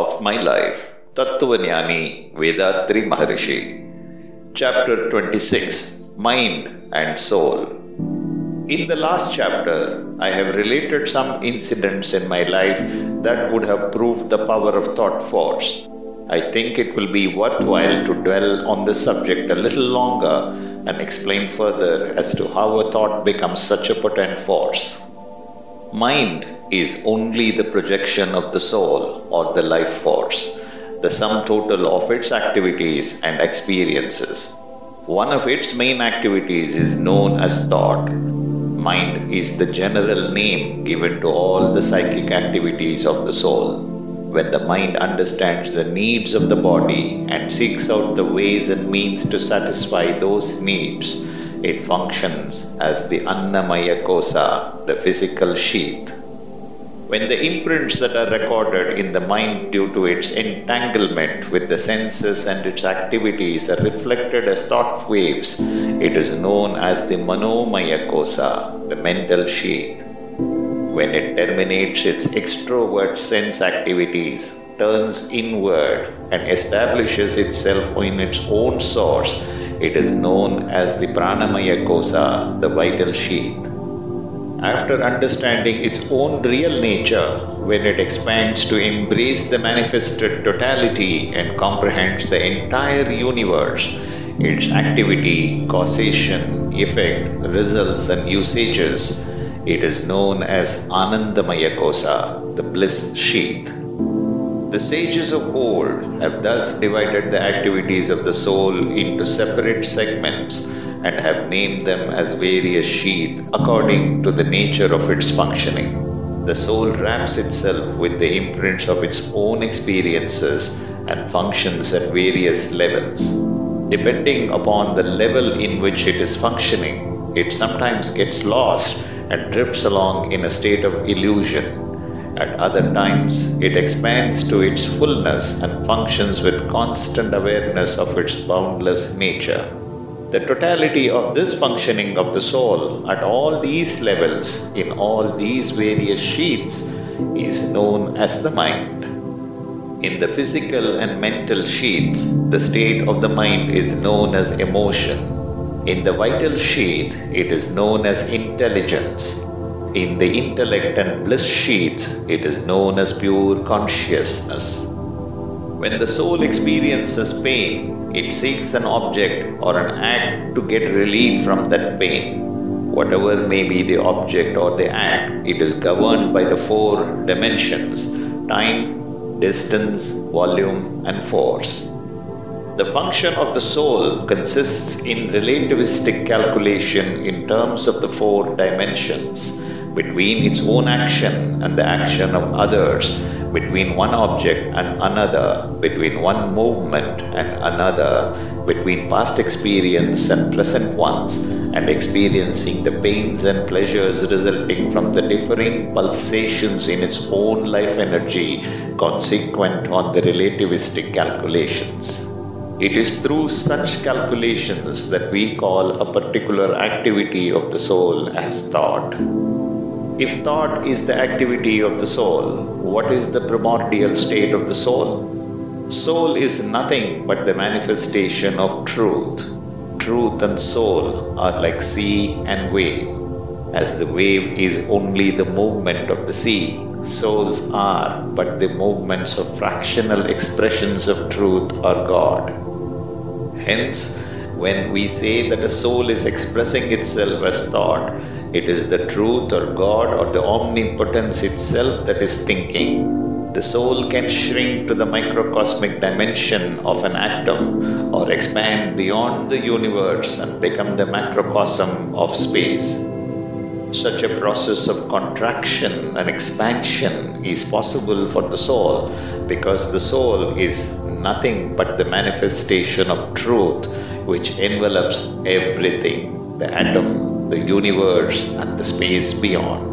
of my life, Tattvanyani Vethathiri Maharishi. Chapter 26 Mind and Soul. In the last chapter, I have related some incidents in my life that would have proved the power of thought force. I think it will be worthwhile to dwell on this subject a little longer and explain further as to how a thought becomes such a potent force. Mind is only the projection of the soul or the life force, the sum total of its activities and experiences. One of its main activities is known as thought. Mind is the general name given to all the psychic activities of the soul. When the mind understands the needs of the body and seeks out the ways and means to satisfy those needs, it functions as the Annamaya Kosa, the physical sheath. When the imprints that are recorded in the mind due to its entanglement with the senses and its activities are reflected as thought waves, it is known as the Manomaya Kosa, the mental sheath. When it terminates its extrovert sense activities, turns inward, and establishes itself in its own source, it is known as the Pranamaya Kosa, the vital sheath. After understanding its own real nature, when it expands to embrace the manifested totality and comprehends the entire universe, its activity, causation, effect, results, and usages, it is known as Anandamaya Kosa, the bliss sheath. The sages of old have thus divided the activities of the soul into separate segments and have named them as various sheaths according to the nature of its functioning. The soul wraps itself with the imprints of its own experiences and functions at various levels. Depending upon the level in which it is functioning, it sometimes gets lost and drifts along in a state of illusion at other times, it expands to its fullness and functions with constant awareness of its boundless nature. The totality of this functioning of the soul at all these levels, in all these various sheaths, is known as the mind. In the physical and mental sheaths, the state of the mind is known as emotion. In the vital sheath, it is known as intelligence. In the intellect and bliss sheath, it is known as pure consciousness. When the soul experiences pain, it seeks an object or an act to get relief from that pain. Whatever may be the object or the act, it is governed by the four dimensions time, distance, volume, and force. The function of the soul consists in relativistic calculation in terms of the four dimensions between its own action and the action of others, between one object and another, between one movement and another, between past experience and present ones, and experiencing the pains and pleasures resulting from the differing pulsations in its own life energy consequent on the relativistic calculations. It is through such calculations that we call a particular activity of the soul as thought. If thought is the activity of the soul, what is the primordial state of the soul? Soul is nothing but the manifestation of truth. Truth and soul are like sea and wave. As the wave is only the movement of the sea, souls are but the movements of fractional expressions of truth or God. Hence, when we say that a soul is expressing itself as thought, it is the truth or God or the omnipotence itself that is thinking. The soul can shrink to the microcosmic dimension of an atom or expand beyond the universe and become the macrocosm of space. Such a process of contraction and expansion is possible for the soul because the soul is nothing but the manifestation of truth which envelops everything the atom, the universe, and the space beyond.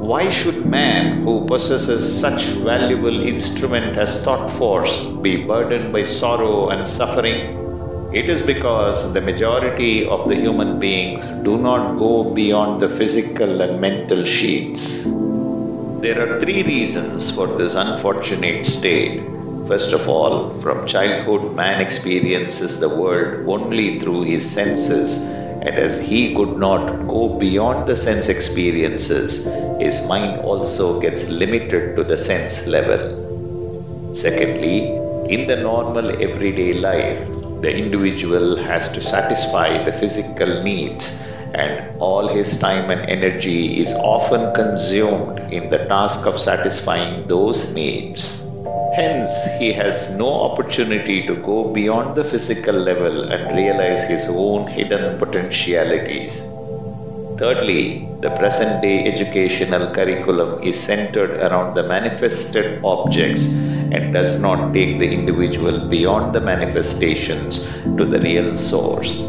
Why should man who possesses such valuable instrument as thought force be burdened by sorrow and suffering? It is because the majority of the human beings do not go beyond the physical and mental sheets. There are three reasons for this unfortunate state. First of all, from childhood, man experiences the world only through his senses, and as he could not go beyond the sense experiences, his mind also gets limited to the sense level. Secondly, in the normal everyday life, the individual has to satisfy the physical needs and all his time and energy is often consumed in the task of satisfying those needs. Hence, he has no opportunity to go beyond the physical level and realize his own hidden potentialities. Thirdly, the present day educational curriculum is centered around the manifested objects and does not take the individual beyond the manifestations to the real source.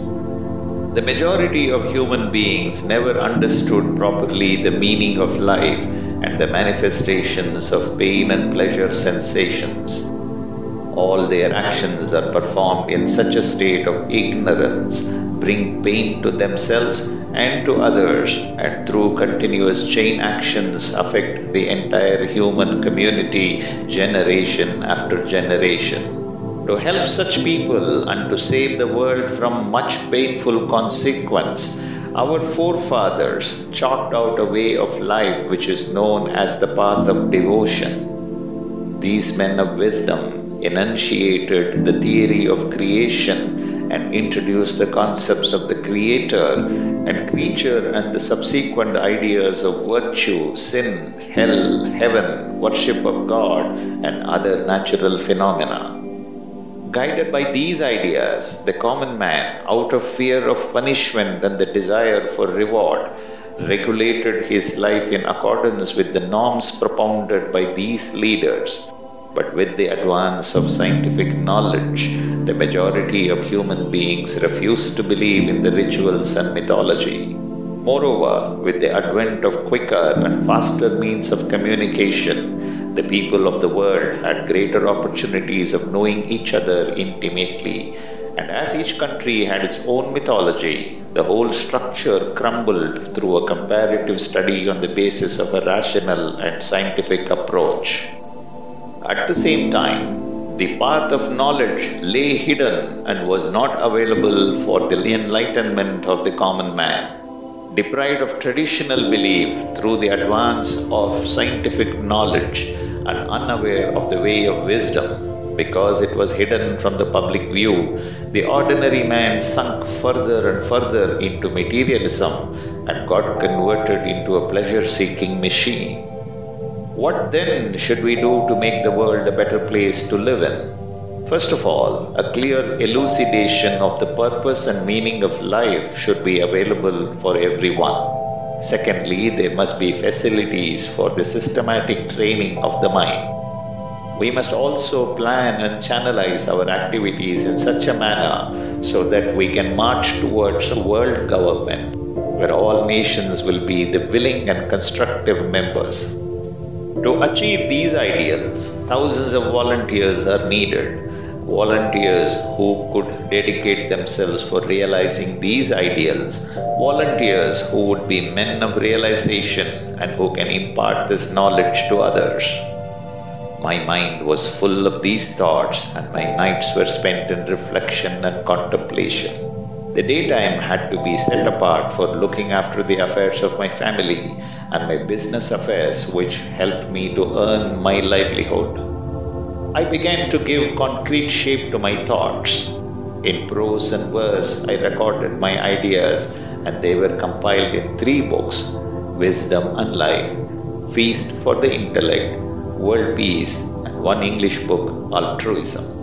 The majority of human beings never understood properly the meaning of life and the manifestations of pain and pleasure sensations. All their actions are performed in such a state of ignorance, bring pain to themselves and to others, and through continuous chain actions affect the entire human community generation after generation to help such people and to save the world from much painful consequence, our forefathers chalked out a way of life which is known as the path of devotion. These men of wisdom enunciated the theory of creation and introduce the concepts of the creator and creature and the subsequent ideas of virtue, sin, hell, heaven, worship of God, and other natural phenomena. Guided by these ideas, the common man, out of fear of punishment and the desire for reward, regulated his life in accordance with the norms propounded by these leaders. But with the advance of scientific knowledge, the majority of human beings refuse to believe in the rituals and mythology. Moreover, with the advent of quicker and faster means of communication, the people of the world had greater opportunities of knowing each other intimately. And as each country had its own mythology, the whole structure crumbled through a comparative study on the basis of a rational and scientific approach. At the same time, the path of knowledge lay hidden and was not available for the enlightenment of the common man deprived of traditional belief through the advance of scientific knowledge and unaware of the way of wisdom because it was hidden from the public view, the ordinary man sunk further and further into materialism and got converted into a pleasure seeking machine. What then should we do to make the world a better place to live in? First of all, a clear elucidation of the purpose and meaning of life should be available for everyone. Secondly, there must be facilities for the systematic training of the mind. We must also plan and channelize our activities in such a manner so that we can march towards a world government where all nations will be the willing and constructive members. To achieve these ideals, thousands of volunteers are needed volunteers who could dedicate themselves for realizing these ideals, volunteers who would be men of realization and who can impart this knowledge to others. My mind was full of these thoughts, and my nights were spent in reflection and contemplation. The daytime had to be set apart for looking after the affairs of my family and my business affairs, which helped me to earn my livelihood. I began to give concrete shape to my thoughts. In prose and verse, I recorded my ideas, and they were compiled in three books Wisdom and Life, Feast for the Intellect, World Peace, and one English book, Altruism.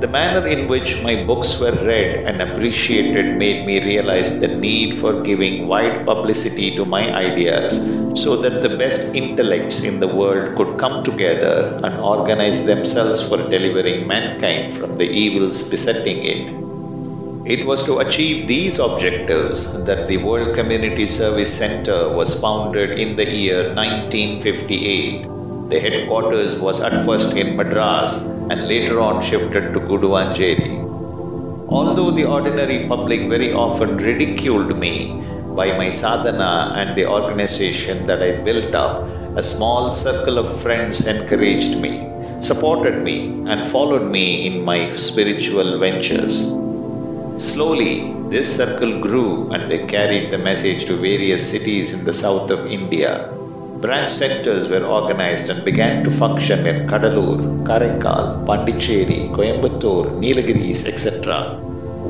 The manner in which my books were read and appreciated made me realize the need for giving wide publicity to my ideas so that the best intellects in the world could come together and organize themselves for delivering mankind from the evils besetting it. It was to achieve these objectives that the World Community Service Center was founded in the year 1958 the headquarters was at first in Madras and later on shifted to Guduvancheri. Although the ordinary public very often ridiculed me by my sadhana and the organization that I built up, a small circle of friends encouraged me, supported me, and followed me in my spiritual ventures. Slowly, this circle grew and they carried the message to various cities in the south of India. Branch centers were organized and began to function in Cuddalore, Karaikal, Pondicherry, Coimbatore, Nilgiris, etc.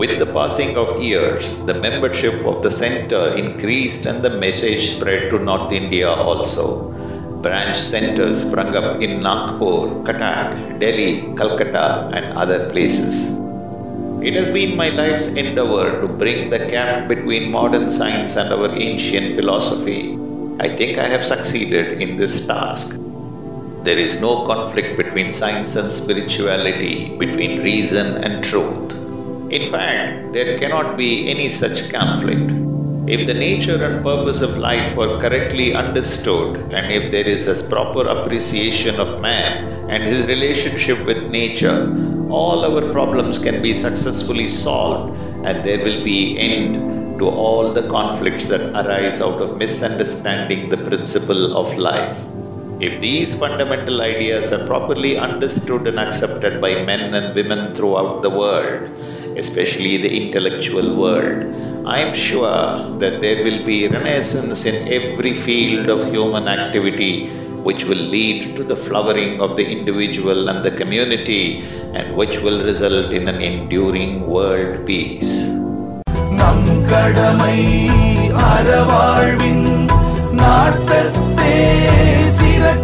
With the passing of years, the membership of the center increased and the message spread to North India also. Branch centers sprung up in Nagpur, Cuttack, Delhi, Calcutta, and other places. It has been my life's endeavor to bring the gap between modern science and our ancient philosophy. I think I have succeeded in this task. There is no conflict between science and spirituality, between reason and truth. In fact, there cannot be any such conflict. If the nature and purpose of life were correctly understood, and if there is a proper appreciation of man and his relationship with nature, all our problems can be successfully solved and there will be end to all the conflicts that arise out of misunderstanding the principle of life. If these fundamental ideas are properly understood and accepted by men and women throughout the world, especially the intellectual world, I am sure that there will be a renaissance in every field of human activity which will lead to the flowering of the individual and the community and which will result in an enduring world peace. கடமை அறவாழ்வின் நாட்டத்தே சிறக்க